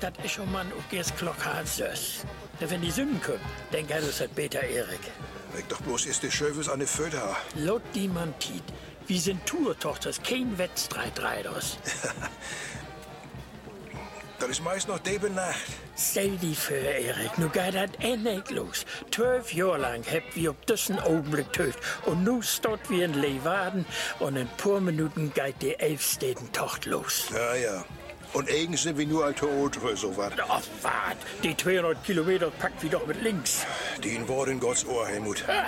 ist das. Das ist schon mal auch erst Glock halb sechs. Wenn die Sünden kommen, dann geht es halt besser, Erik. Weg doch bloß erst die Schöfes an die Föder. Laut die man tiet, wir sind Tourtochters, kein Wettstreitreiters. Das ist meist noch die Nacht. Stell die vor, Erik, nu geht das endlich los. Zwölf Jahre lang habt wir auf diesen Augenblick töcht. Und nu steht wir in Leeuwarden und in paar Minuten geht die Elfstädten-Tocht los. Ja, ja. Und eigens sind wir nur alte Otre, so was. Ach, wart, die 200 Kilometer packt wir doch mit links. Die in Wort in Gottes Ohr, Helmut. Ah,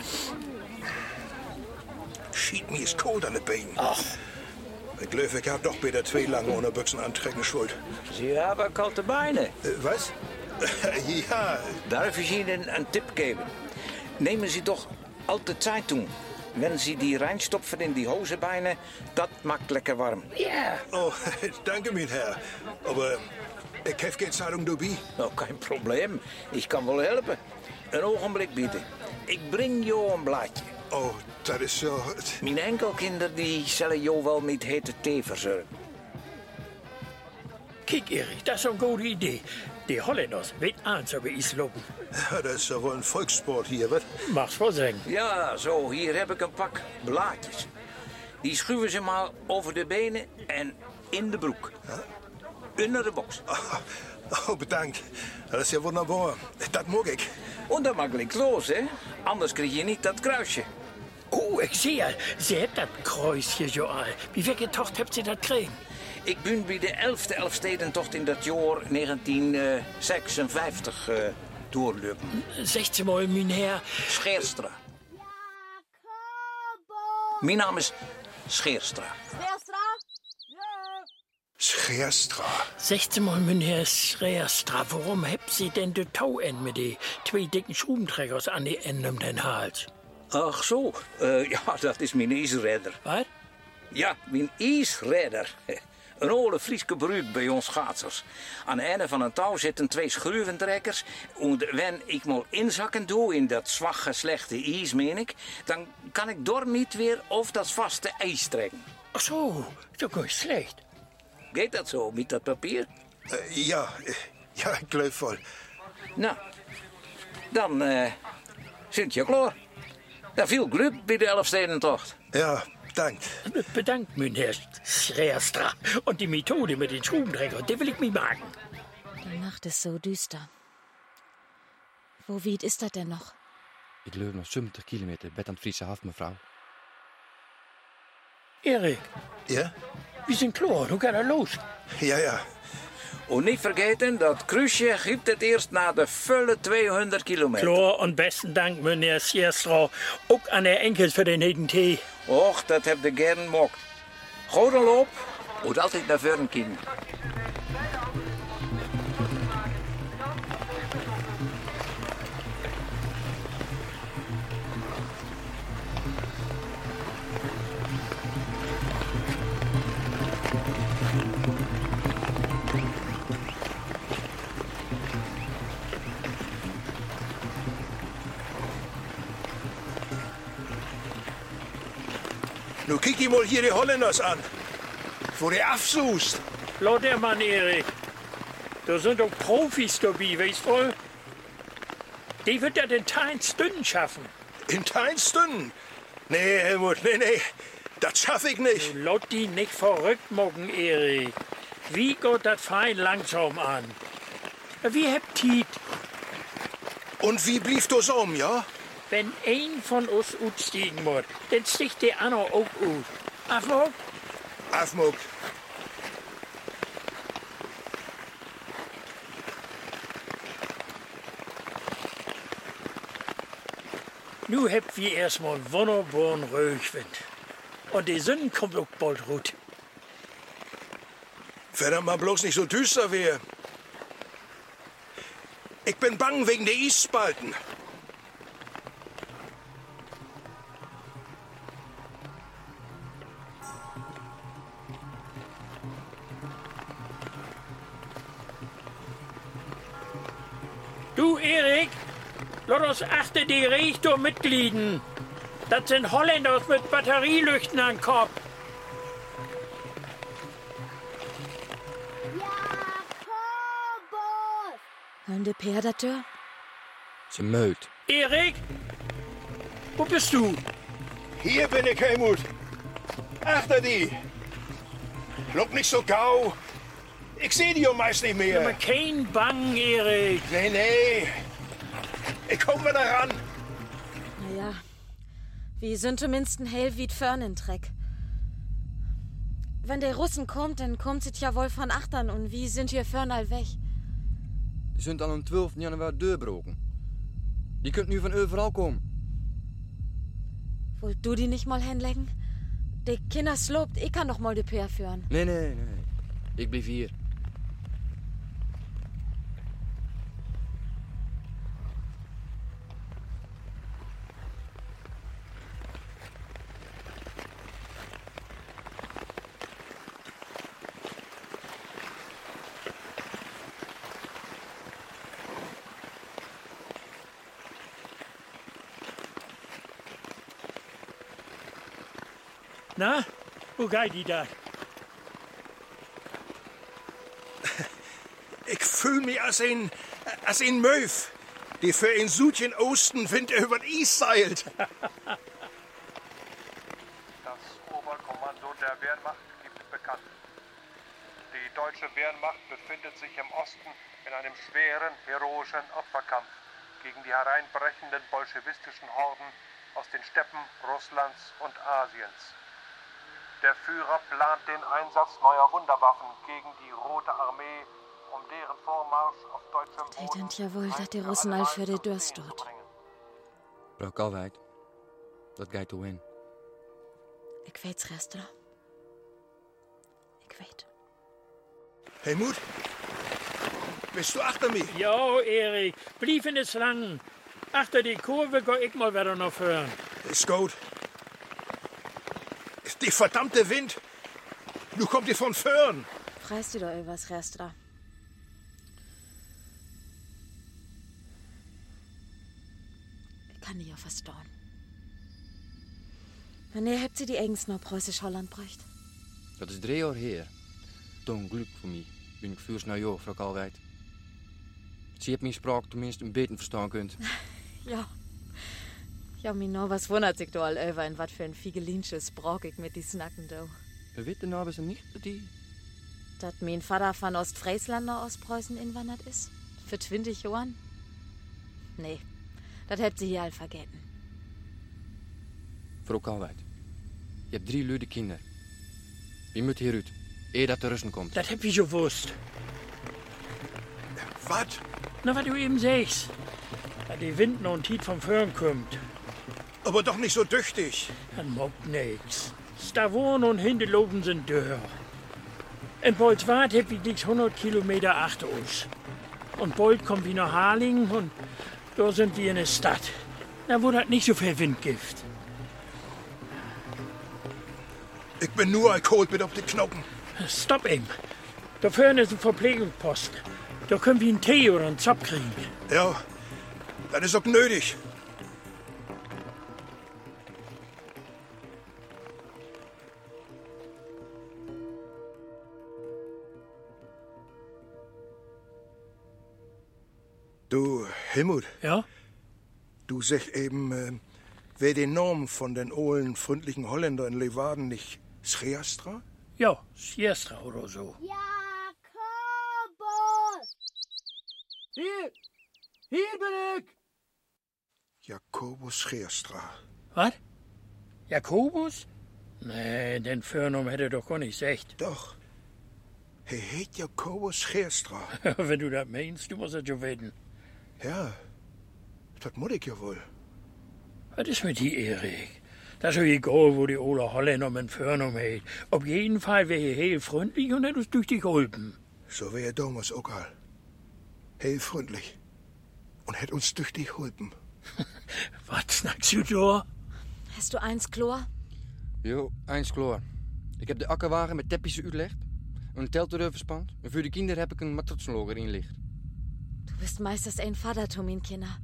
Schied mir ist kalt an den Beinen. Ach, Ich glaube, ich hab doch bitte zwei lange ohne Büchsen antrecken schuld. Sie haben kalte Beine. Äh, was? ja, Darf ich Ihnen einen Tipp geben? Nehmen Sie doch alte Zeitung. Wenn Sie die reinstopfen in die Hosenbeine, das macht lecker warm. ja. oh, danke, mein Herr. Aber ich habe keine Zeitung dabei. Oh, kein Problem. Ich kann wohl helfen. Een ogenblik bitte. Ik breng jou een blaadje. Oh, dat is zo... Mijn enkelkinder die zullen jou wel met hete thee verzorgen. Kijk, Erik, das ist eine gute Idee. Die Holländers weet aan zo bij iets lopen. Ja, dat is toch wel een volkssport hier, wat? Mag's wel zeggen. Ja, zo, hier heb ik een pak blaadjes. Die schuiven ze maar over de benen en in de broek. Onder de box. Oh, bedankt. Dat is ja wunderbar. Dat mag ik. En dan mag ik los, hè? Anders krijg je niet dat kruisje. Oh, ik zie ja, ze heeft dat kruisje zo al. Wie welke tocht hebt ze dat gekregen? Ik ben bij de 11e Elfstedentocht in dat jaar 1956 eh doorlopen. Zegt ze mal, meneer. Scheerstra. Jakobo! Mijn naam is Scheerstra. Verstra? Ja. Scheerstra. Zegt ze mal, meneer Schreerstra, warum hebt ze denn de touwend met die twee dikken schroebentrekkers aan die enden om den hals? Ach zo, eh, ja, dat is mijn ijsredder. Wat? Ja, mijn ijsredder. Een oude Frieske bruik bij ons schaatsers. Aan de einde van een touw zitten twee schroeventrekkers. En wenn ik mal inzakken doe in dat zwakke, slechte ijs, meen ik, dan kan ik door niet weer of dat vaste ijs trekken. Ach zo, zo goed slecht. Geht dat zo met dat papier? Eh, ja, eh, ja, ik geloof wel. Nou, dan eh zit je klaar. Ja, veel geluk bij de Elfstedentocht. Ja, bedankt. Bedankt, meneer Schreerstra. Und die Methode mit den Schrubentreckern, die will ich mir magen. Die Nacht ist so düster. Wo weit ist das denn noch? Ik loop nog 70 kilometer aan het Friese half, mevrouw. Erik, Ja? wir sind klar, nu geht er los. Ja, ja. Und nicht vergeten, dat kruisje gibt het eerst na de volle 200 kilometer. Klar und besten Dank, meneer Schreerstra. Ook aan de enkels voor den heten Tee. Och, dat heb je gern mocht. Gouden loop, moet altijd naar voren kijken. Nu kijk je mal hier die Holländers an. Wo der afsucht. Laut der Mann, Erik. Da sind doch Profis dabei, weißt du? Die wird ja den Teins dünn schaffen. In kein Stunden. Nee, Helmut, nee, nee. Das schaff ich nicht. Laut die nicht verrückt mogen, Erik. Wie geht das fein langsam an? Wie Tiet, Und wie blieb das um, ja? Wenn ein von uns utstiegen muss, dann sticht der andere auch ut. Afmog? Afmuk. Nu habt wir erstmal einen wunderbaren Röchwind. Und die Sonne kommt auch bald rut. Verdammt mal bloß nicht so düster wäre. Ich bin bang wegen der Eisspalten. Du, Erik, uns achte die Richtung mitglieden. Das sind Holländers mit Batterielüchten am Kopf. Hören de Peer dat? Ze meut. Erik? Wo bist du? Hier bin ich, Helmut. Achter die. Look nicht so gau. Ich sehe die meist nicht mehr. Aber kein Bang, Erik. Nee, nee. Ich komm wieder ran. Naja, wie sind zumindest hell wie Föhrnentreck. Wenn der Russen kommt, dann kommt es ja wohl von Achtern und wie sind wir Förnal weg? Die sind al am 12. januari deurbroken. Die kunt nu van overal komen. Wollt du die nicht mal hinlegen? Der Kinder slobt, ich kann doch mal de Peer führen. Nee, nee, nee. Ik blijf hier. Na, geht die da? Ich fühl mich als ein, als ein Möw, die für ein Südchen Osten Wind über den Eis seilt. Das Oberkommando der Wehrmacht gibt bekannt. Die deutsche Wehrmacht befindet sich im Osten in einem schweren, heroischen Opferkampf gegen die hereinbrechenden bolschewistischen Horden aus den Steppen Russlands und Asiens. Der Führer plant den Einsatz neuer Wunderwaffen gegen die Rote Armee, um deren Vormarsch auf deutschem Die Boden denkt ja wohl, dat die Russen allemal al für zum Durst zu dort. bringen. Vrouw Kalwijk. Dat gaat toe in. Ich weit's, Rester. Ich weet. Helmut, bist du achter mich? Ja, Erik, blieb in es lang. Achter die Kurve geh ich mal wieder noch hören. Ist gut. Die verdammte Wind. Nu kommt die von Föhren. Preist du doch übers Rester. Ich kann die ja verstauen. Wanneer hebt sie die eigens naar Preußisch-Holland bracht? Dat is drie jaar her. Toen geluk voor mij. Ben ik vuurs naar jou, vrouw Kalwijk. Ze hebt mijn spraak tenminste een beetje verstaan kunt. Ja. Ja, Mino, was wundert sich doch all über, in wat für ein Figelinsches brauch ich mit die Snacken. We weten nou ze niet dat die... Dat mein Vater von Ostfriesland nach Ostpreußen inwandert ist? Für 20 Jahren? Nee, dat hebt sie hier all vergessen. Vrouw Kalwijk. Je hebt drie luide kinderen. Wie moet hieruit? Eer dat de Russen komt. Das hab ich gewusst. Was? Na, was du eben sagst. Da die Wind noch ein Tiet vom Föhren kommt. Aber doch nicht so tüchtig. Dann mobbt nix. Stavon und Hindeloben sind dörr. In Bolzwart hab ich nix 100 Kilometer acht uns. Und bald kommen wir nach Harlingen und da sind wir in der Stadt. Da wo das nicht so viel Wind gibt. Ich bin nur alkohol mit auf die Knochen. Stopp eben. Da vorne ist ein Verpflegungspost. Da können wir einen Tee oder einen Zopf kriegen. Ja, das ist auch nötig. Du, Helmut, Ja? du sag eben, äh, wer den Norm von den ohlen, freundlichen Holländer in Leeuwarden nicht Schreastra? Ja, Siestra oder so. Jakobus! Hier, hier bin ich. Jakobus Schreastra. Was? Jakobus? Nee, den Förnum hätte doch gar nicht gesagt. Doch. Er heet Jakobus Schreastra. Wenn du das meinst, du musst es ja wissen. Ja, das muss ich ja wohl. Was ist mit die Erik? Das ist ja egal, wo die Ola Holländer mit Förnum hat. Auf jeden Fall wäre er heel freundlich und hätte uns durch die geholfen. So wär er damals auch all. Heel freundlich. Und hätt uns durch die geholfen. Was snackst du da? Hast du eins Chlor? Jo, eins klaar. Ik heb de akkerwagen met teppissen uitgelegd. Een telt erover spand. En voor de kinderen heb ik een matratsenloger inlicht. Bist meistens ein Vater, zu min Kinder.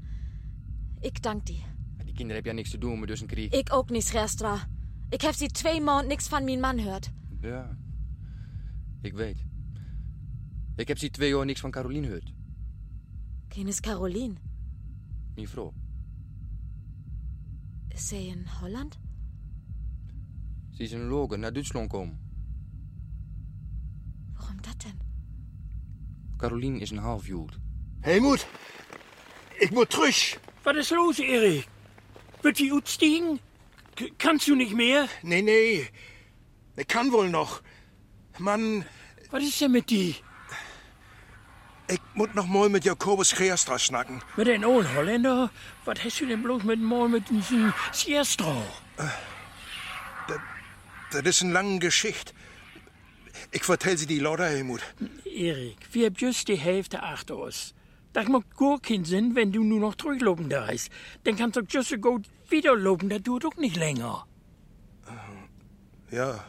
Ich dank dir. Die kinderen hebben ja niks te doen met dus een krieg. Ich auch nicht, Restra. Ich hab sie zwei Monate nix von min Mann hört. Ja, ik weet. Ik heb zie twee jaar niks van Caroline gehoord. Ken is Caroline? Mijn vrouw. Is zij in Holland? Ze is in Logan naar Duitsland komen. Waarom dat denn? Caroline is een halfjood. Helmut, ich muss terug. Was ist los, Erik? Wird die utstiegen? K kannst du nicht mehr? Nee, nee. Ich kann wohl noch. Mann, Was ist denn mit die? ich muss noch mal mit Jakobus Geerstra schnacken. Mit den olden Holländer? Was hast du denn bloß mit mal mit diesem Siestra? Das ist eine lange Geschichte. Ich vertell sie die lauter, Helmut. Erik, wir haben just die Hälfte achter uns. Das macht gar keinen Sinn, wenn du nur noch zurücklopen da ist. Dann kannst du just so gut wieder lopen, das dauert auch nicht länger. Ja.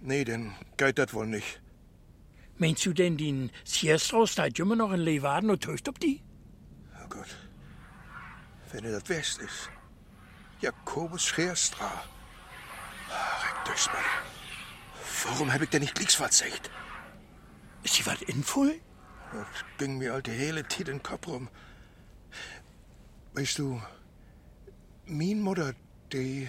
Nee, dann geht das wohl nicht. Meinst du denn, den Siestra steht immer noch in Leeuwarden und täuscht ob die? Oh Gott. Wenn er das wärst ist. Jakobus Geerstra. Ach, ich mal. Warum hab ich denn nicht glicks verzeiht? Ist die was involl? Das ging mir alte hele Tit in den Kopf rum. Weißt du, mein Mutter, die.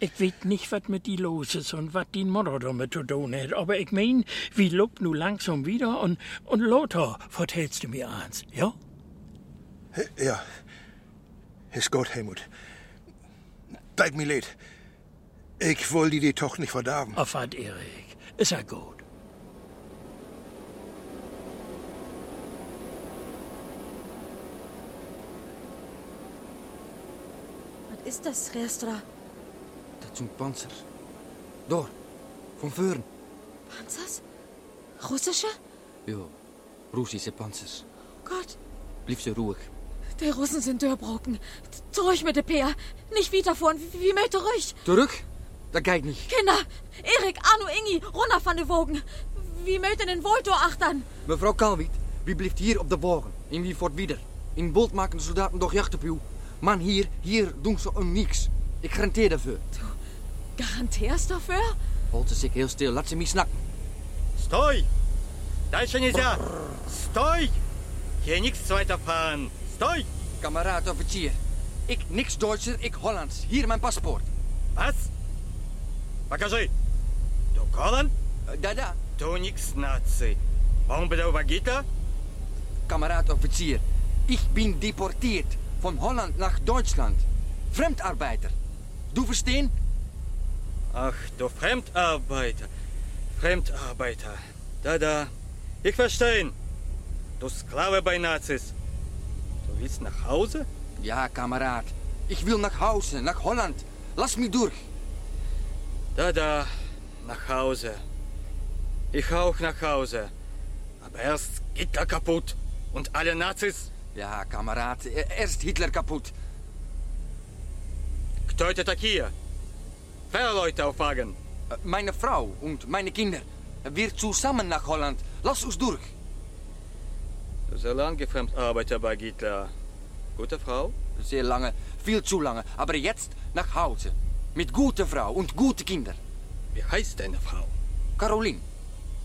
Ich weet nicht, was mit die los ist und was die Mutter damit zu tun hat. Aber ich mein, wie lobt nu langsam wieder und, und Lothar, vertellst du mir eins, ja? Ja. Ist gut, Helmut. Tut mir leid. Ich wollte die, die doch nicht verdarben. Auf Erik? Ist ja gut. Was ist das, Restra? Dat zijn panzer. Door. Van voren. Panzers? Russische? Ja, Russische Panzers. Gott, Blijf zo ruhig. die Russen sind Dörrbrocken. Zurück mit der Peer. Nicht wieder vorn, wie, möchte ruhig. Terug? Dat gaat niet. Kinder, Erik, Arno, Ingi, runter von de Wogen. Wie möchte den Volto achtern? Mevrouw Kalwiet, wie blijft hier op de wagen? En wie voort wieder? In Bolt maken de soldaten toch jacht op u. Man, hier, hier doen ze om niks. Ik garandeer daarvoor. Garantierst dafür? Holt ze zich heel stil, laat ze mij snakken. Стой! Дальше нельзя! Стой! Hier nichts weiter fahren! Sтой! Kameraad officier. Ik niks Duitser, ik Hollands. Hier mijn paspoort. Was? Покажи! Du Holland? Eh, Da, da. Du nix Nazi. Warum bist du über Gitter? Kameraad officier. Ik ben deportiert. Van Holland naar Duitsland. Fremdarbeiter. Du verstehen? Ach, du Fremdarbeiter. Fremdarbeiter. Da, da. Ich verstehe. Du Sklave bei Nazis. Du willst nach Hause? Ja, kameraad. Ik wil naar Hause, naar Holland. Lass mich durch. Da, da. Nach Hause. Ich auch nach Hause. Aber erst Hitler kaputt. Und alle Nazis. Ja, kameraad. eh, Eerst Hitler kaputt. Кто это такие? Wer Leute aufwagen? Eh, Meine Frau und meine Kinder. Wir zusammen nach Holland. Lass uns durch. So lange Fremdarbeiter bei Hitler. Gute Frau? Sehr lange, viel zu lange. Aber jetzt nach Hause. Mit guter Frau und gute Kinder. Wie heißt deine Frau? Caroline.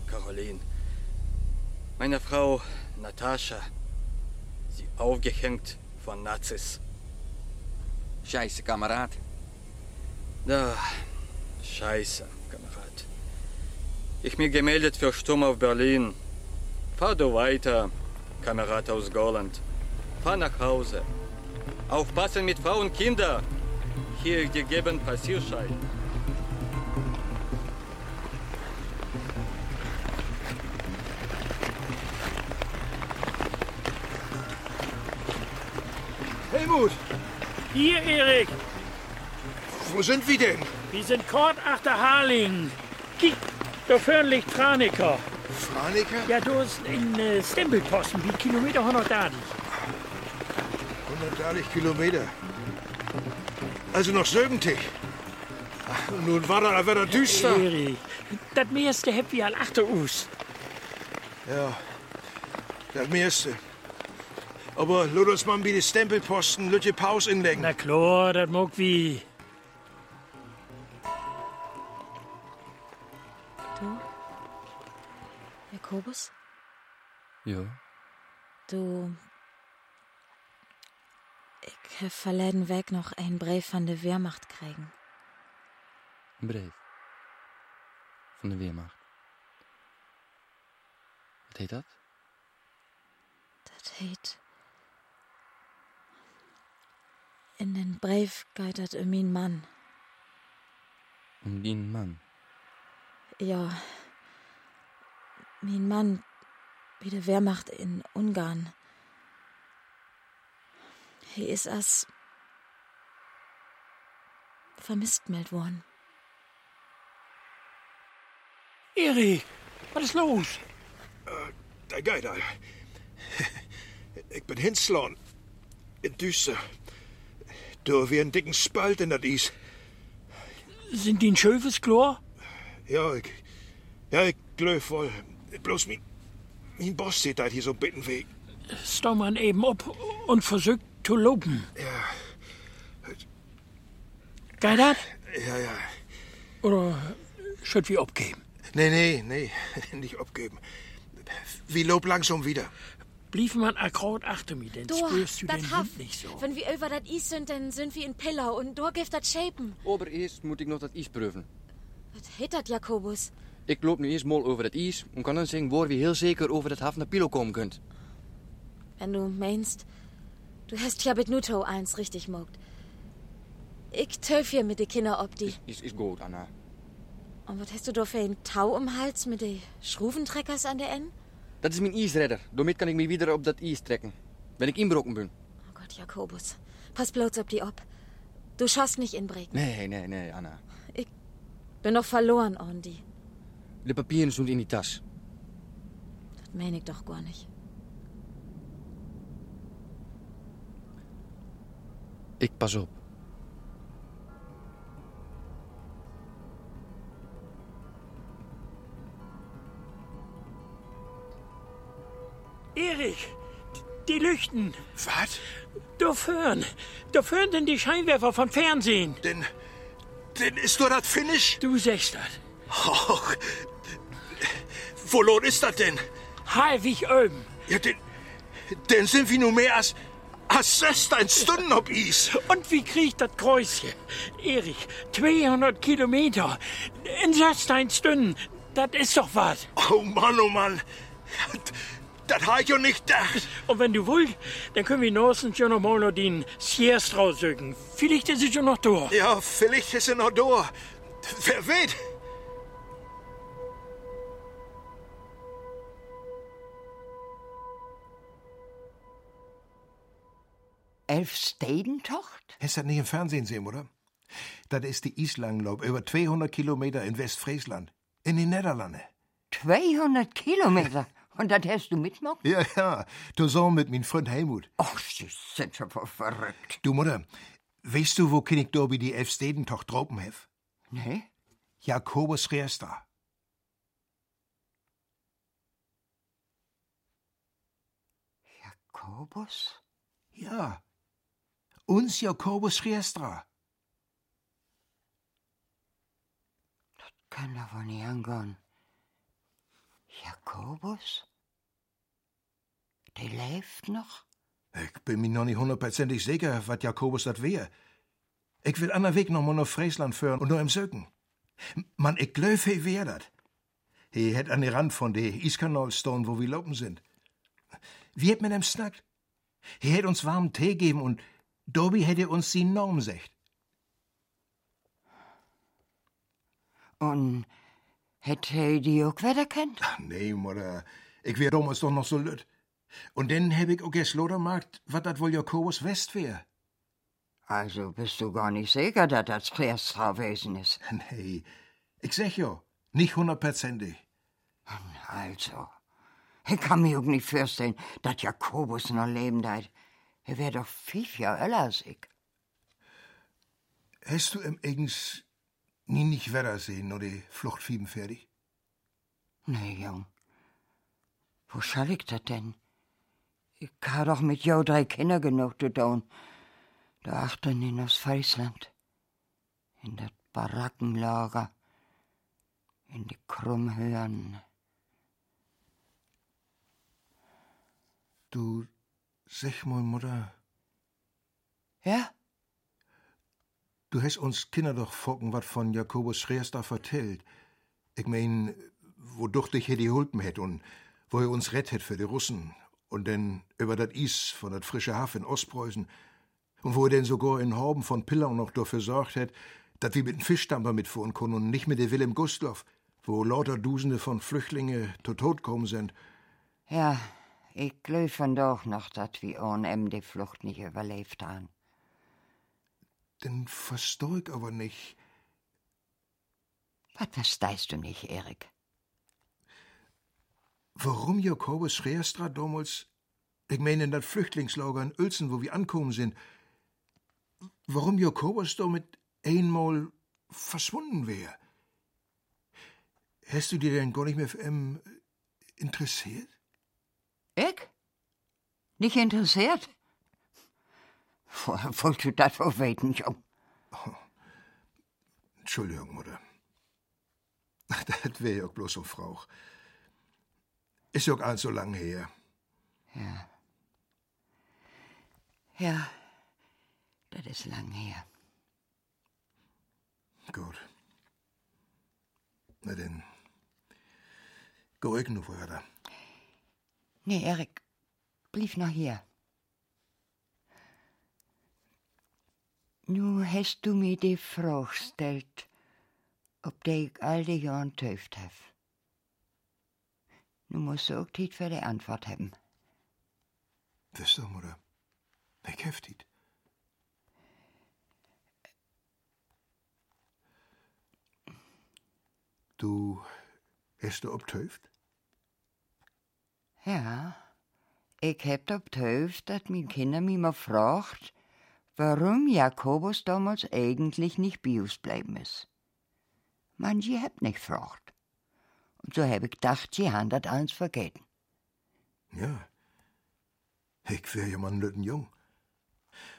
Caroline. Meine Frau Natascha. Sie aufgehängt von Nazis. Scheiße, kameraad. Da, scheiße, Kamerad. Ich mir gemeldet für Sturm auf Berlin. Fahr du weiter, Kamerad aus Golland. Fahr nach Hause. Aufpassen mit Frau und Kinder. Hier gegeben Passierschein. Helmut, Hier, Erik, wo sind wir denn? wir sind kort achter Harling. Da vorn liegt Franeker. Franeker? Ja, du ist ein äh, Stempelposten, wie Kilometer 180. 130 Kilometer. Also noch Sögentig. Ach, nun war da wieder düster. Erik, das meiste habt wir all achter us. Ja, das meiste. Aber lass uns mal bei den Stempelposten Lütje Pause inlegen. Na klar, das mag wie. Jakobus, Ja, du. Ik heb verleden week nog een brief van de Wehrmacht gekregen. een brief. Van de Weermacht. Wat heet dat? Dat heet. In den brief gaat het om mijn man. Om die man. Ja. Mijn man bij de Wehrmacht in Ungarn. Is als vermisst meldt worden. Erik, wat is los? Daar ga je daar. Ik ben hinslaan. In duister. Door weer een dikke spalt in dat ijs. Sind die Schöfes klar? Ja, ik... Ja, ik geloof wel. Bloß mijn... Mijn Boss zit daar hier zo bittenweg. Sta man eben op und versucht zu lopen. Ja, Geht das? ja, ja. Oder should wir abgeben? Nee, nee, nee. Nicht abgeben. Wir lob langsam wieder. Blieb man akkurat achter mir, denn spürst du dat den haf. Wind nicht so. Wenn wir über das Eis sind, dann sind wir in Pillau und dort gibt das Shapen. Aber eerst moet ik nog dat ijs proeven. Was heet dat, Jakobus? Ik loop nu eerst mal over dat ijs en kan dan zeggen waar we heel zeker over dat hafen naar Pilo komen kunt. Wenn du meinst, du hast ja mit Nuto eins richtig mogt. Ich töf hier mit de Kinder ob die. Is, is goed, Anna. Und was hast du da für ein Tau im Hals mit de Schruventreckers an der N? Dat is mijn ijsredder. Daarmee kan ik me weer op dat ijs trekken. Wenn ik inbroken ben. Oh Gott, Jakobus. Pass bloß auf die ob. Du schaust nicht inbreken. Nee, nee, nee, Anna. Bin doch verloren, Ondi. De papieren zijn in die tas. Das mein ich doch gar nicht. Ik pas op. Erik, die Lüchten. Was? Da vorn. Da vorn sind die Scheinwerfer vom Fernsehen. Denn... Denn ist nur das Finish? Du sagst das. Och. Wo lohnt ist das denn? Halbig oben. Ja, denn... Denn sind wir nur mehr als... Als 16 Stunden ob Eis. Und wie kriegt das Kreuzchen? Erik, 200 Kilometer. In 16 Stunden. Das ist doch was. Oh Mann, oh Mann. Das habe ich ja nicht gedacht. Und wenn du willst, dann können wir nächstens ja noch mal noch den Siest raussücken. Vielleicht ist es ja noch da. Ja, vielleicht ist er noch da. Wer weiß? Elfstedentocht? Hast du das nicht im Fernsehen sehen, oder? Das ist die Islanglob, über 200 Kilometer in Westfriesland. In den Niederlanden. 200 Kilometer. Und das hast du mitgemacht? Ja, ja. Zusammen mit meinem Freund Helmut. Ach, sie sind aber verrückt. Du Mutter, weißt du, wo König Dobi die Elfstedentocht droben hef? Nee? Jakobus Riester. Jakobus? Ja. Uns Jakobus Riestra. Kann doch wohl nicht angehen. Jakobus? Der lebt noch? Ich bin mir noch nicht hundertprozentig sicher, was Jakobus das wär. Ich will an der Weg noch mal nach Friesland führen und nur im Söken. Man, ich glaub, he wär dat. He hätt an den Rand von de Iskanal stone, wo wir laufen sind. Wie hätt mit ihm snackt? He hätt uns warmen Tee geben und Dobi hätte uns die Norm secht. Und hätte er die auch wieder kennt? Nee, Mutter. Ich wär damals doch noch so lütt. Und dann heb ich auch erst Lodermarkt, was dat wohl Jakobus West wär. Also bist du gar nicht sicher, dass das Priester gewesen ist? Nee, ich sag ja, nicht hundertprozentig. Also, ich kann mir auch nicht vorstellen, dass Jakobus noch leben hat. Er wär doch als ich. Hast du im eigens nie nicht weiter sehen, nur die Fluchtfieben fertig? Nee, Jung. Wo soll ich das denn? Ich ha doch mit jo drei Kinder genug zu tun. Da achten in Ostfriesland. In dat Barackenlager. In die Krummhöhen. Du, sag mal, Mutter. Ja? Du hast uns Kinder doch focken wat von Jakobus Schreerster vertellt. Ich mein, wodurch dich die Hulpen hätt und wo er uns rettet für die Russen und denn über dat Is von dat frische Haff in Ostpreußen und wo er denn sogar in Horben von Pillau noch dafür sorgt hätt, dat wir mit dem Fischstamper mitfuhren können und nicht mit der Willem Gustloff, wo lauter Dusende von Flüchtlinge tot tot kommen sind. Ja, ich glaub doch noch, dat wir ohne em die Flucht nicht überlebt haben. Den versteh ich aber nicht. Was verstehst du nicht, Erik? Warum Jakobus Schreerstra damals, ich meine in dat Flüchtlingslager in Uelzen, wo wir ankommen sind, warum Jakobus da mit einmal verschwunden wäre? Hast du dir denn gar nicht mehr für ihn interessiert? Ich? Nicht interessiert? Woher wolltest du das wohl weten, Jung? Oh. Entschuldigung, Mutter. Das wäre ja bloß so Frauch. Ist ja all so lang her. Ja. Ja, das ist lang her. Gut. Na denn. Geh ich nur weiter. Nee, Erik, blieb noch hier. Nu hast du mir die Frage gestellt, ob der ich all die Jahren töft hab. Nu musst du auch Tid für die Antwort haben. Das doch, Mutter. Ich hab Tid. Du hast du obtöft? Ja, ich hab obtöft, dass mein Kinder mich mal fragt, warum Jakobus damals eigentlich nicht Bios bleiben ist. Manche hab nicht gefragt. Und so hab ich gedacht, sie haben das alles vergessen. Ja. Ich wär ja man lütten jung.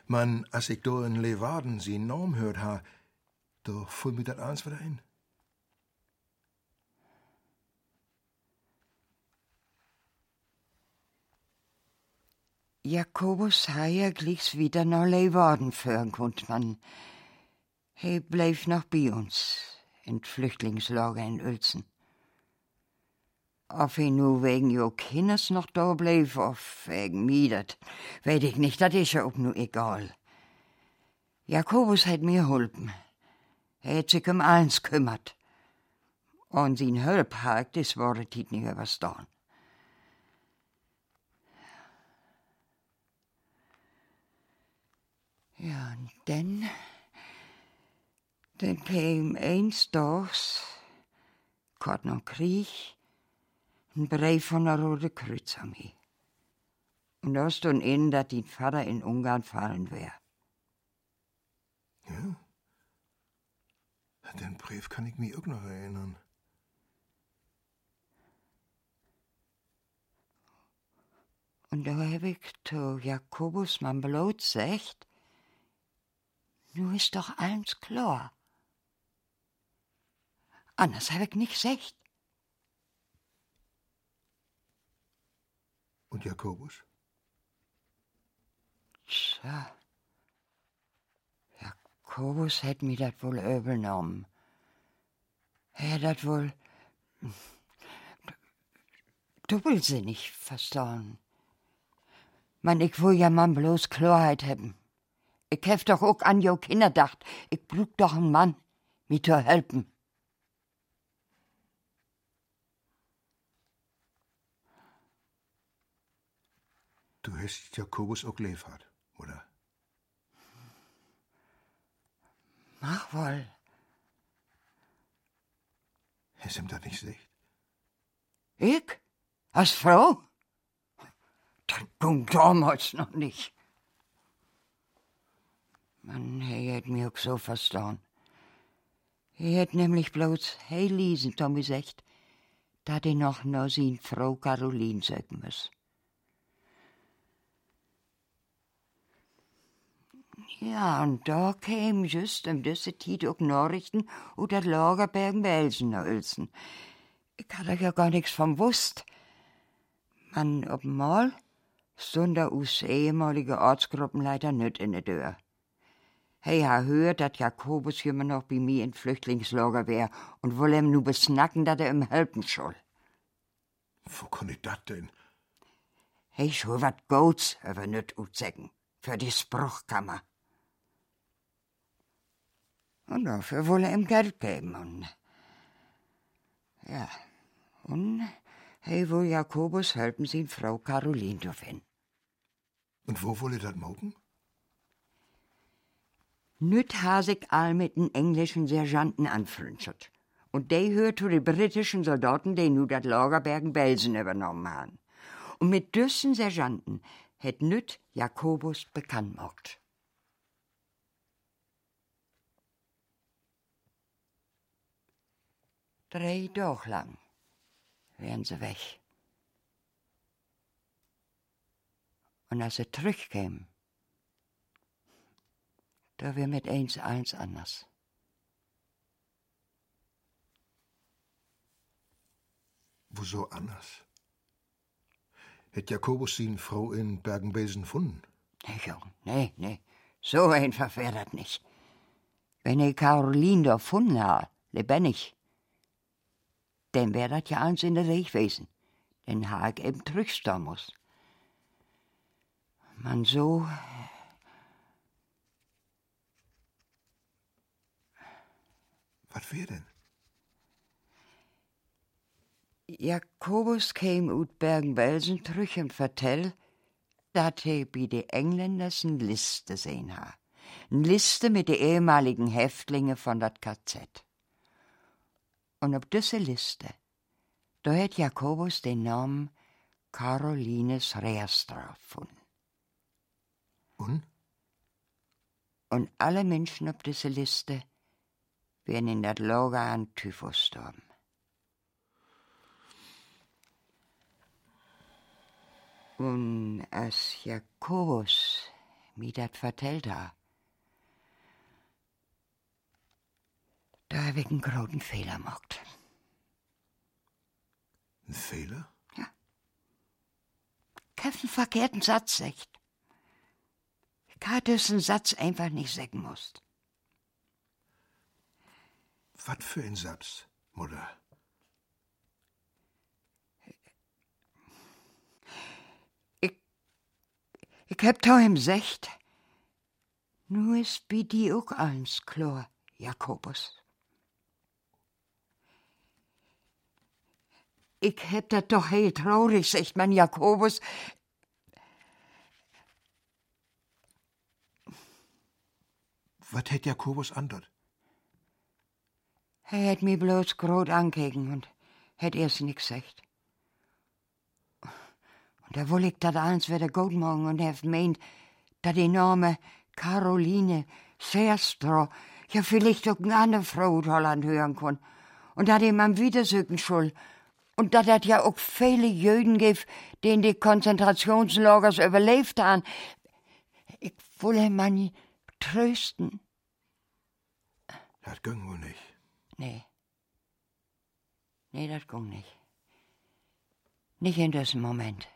Man, als ich do in Leeuwarden sie Norm hört ha, da fuhr mir das alles wieder ein. Jakobus ha ja glicks wieder nach Leeuwarden führen konnt man. He bleef noch bei uns, in Flüchtlingslager in Uelzen. Ob he nu wegen jo Kinders noch da bleef, of wegen mir, dat weet ich nicht, dat is ja auch nu egal. Jakobus hat mir hulpen. Er hat sich um eins kümmert. Und sin Hölphaag, das wurde tit nicht überstehen. Ja, und dann, dann kam eins Tages, kort noch Krieg, ein Brief von der Rote Kreuz an mich. Und da stand in, dass die Vater in Ungarn fallen wäre. Ja? An den Brief kann ich mich auch noch erinnern. Und da hab ich zu Jakobus mein Blut gesagt, nu ist doch alles klar. Anders hab ich nicht gesagt. Und Jakobus? Tja. Jakobus hätt mir dat wohl übernommen. Er dat wohl doppelsinnig verstanden. Man, ich will ja man bloß Klarheit haben. Ich hef doch auch an jo Kinder dacht. Ich brug doch einen Mann, mir zu helfen. Du hast Jakobus auch liefert, oder? Mach wohl. Hast ihm das nicht gesagt? Ich? Als Frau? Das ging damals noch nicht. Man, hätt mir auch so verstanden. Er hätt nämlich bloß hey lesen Tommy gesagt, da die noch nur sin Frau Caroline sagen muss. Ja, und da käm just um diese Zeit auch Nachrichten oder Lagerbergen Welsen Uelzen. Ich hatte ja gar nichts vom wusst. Man, ob mal stund der us ehemalige Ortsgruppenleiter nüt in der Tür. Hey ha hört, dat Jakobus immer noch bei mir in Flüchtlingslager wär und woll ihm nu besnacken, dat er ihm helfen soll. Wo kann ich dat denn? Hey schon wat Goats über nüt utsäcken, für die Spruchkammer. Und dafür wolle ihm Geld geben und ja, und hey wohl Jakobus helfen sie Frau Caroline dorthin. Und wo wolle dat mogen? Nüt hasig all mit den englischen Sergeanten anfrünzert. Und de hört zu den britischen Soldaten, die nu dat Lager Bergen-Belsen übernommen haben. Und mit düssen Sergeanten het Nüt Jakobus bekannt gemacht. Drei Tage lang wären sie weg. Und als sie zurückkämen, da wär mit eins eins anders. Wieso anders? Hätt Jakobus sin Frau in Bergen-Belsen gefunden? Nee, Jung, nee, nee. So einfach wär dat nicht. Wenn ich Caroline da gefunden ha, lebendig, dann wär dat ja eins in der Weg gewesen. Den ha ich eben zurückstehen muss. Man so. Was wär denn? Jakobus käm ut Bergen-Belsen zurück und vertell, dat he bi de Engländers n Liste sehen ha. N Liste mit de ehemaligen Häftlinge von dat KZ. Und ob diese Liste, da hätt Jakobus den Namen Carolines Reastra gefunden. Und? Und alle Menschen auf diese Liste wären in dat Lager an Typhus gestorben. Und als Jakobus mir dat vertellt ha, da hab ich einen großen Fehler gemacht. Ein Fehler? Ich hab einen verkehrten Satz sagt. Ich hatte diesen Satz einfach nicht sagen musst. Was für ein Satz, Mutter? Ich hab da ihm gesagt, nu ist bi die auch eins klar, Jakobus. Ich hab dat doch heel traurig, sagt man Jakobus. Was hätt Jakobus andert? Er hat mir bloß grot angegen und hat erst nix gesagt. Und da woll ich dat eins wieder gut machen und hef meint, dat die Name Caroline Serstro ja vielleicht auch eine andere Frau in Holland hören kann. Und dat ihm am Wiedersöken schul. Und dat dat ja auch viele Jüden gibt, die in die Konzentrationslagers überlebt haben. Ich wolle man trösten. Das ging wohl nicht. Nee. Nee, das ging nicht. Nicht in diesem Moment.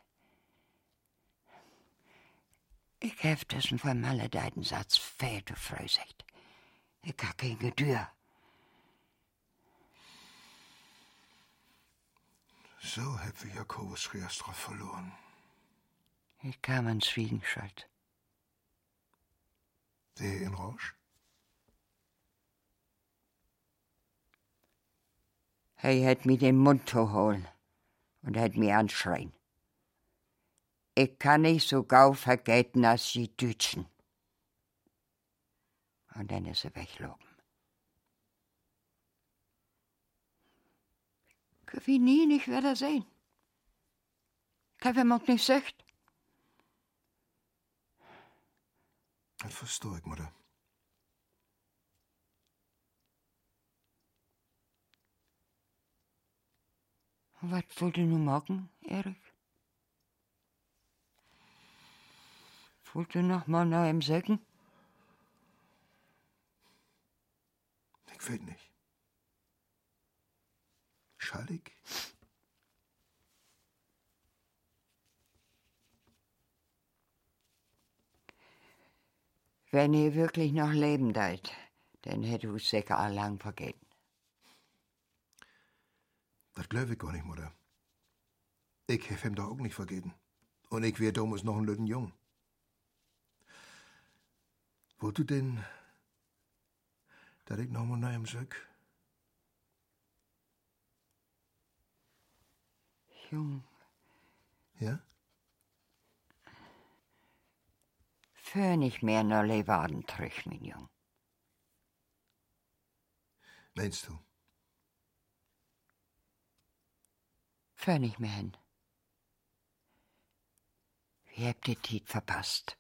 Ich hef diesen vermaledeiten Satz früh gesagt. Ich hab kein Gedür. So hätt wir Jakobus Reastra verloren. Ich kam ans Schwiegenschalt. Der in Rausch? Er hätt mir den Mund zu holen und hätt mir anschreien. Ich kann nicht so gau vergelten als die Dütschen. Und dann ist er wegloben. Ich wie nie nicht wieder sehen. Kaffee mag nicht sagt. Das versteh ich, Mutter. Was wollt ihr nur machen, Erich? Wollt ihr noch mal nach ihm Säcken? Ich will nicht. Schallig? Wenn ihr wirklich noch leben seid, dann hätte ich sicher allang vergessen. Das glaube ich gar nicht, Mutter. Ich hab ihm doch auch nicht vergeten. Und ich wär damals noch ein lütten Jung. Wo du denn, dass ich noch mal nach ihm söck? Jung, Ja? für nicht mehr nur terug, mein Jung. Meinst du? Für nicht mehr hin. Wie habt ihr Tiet verpasst?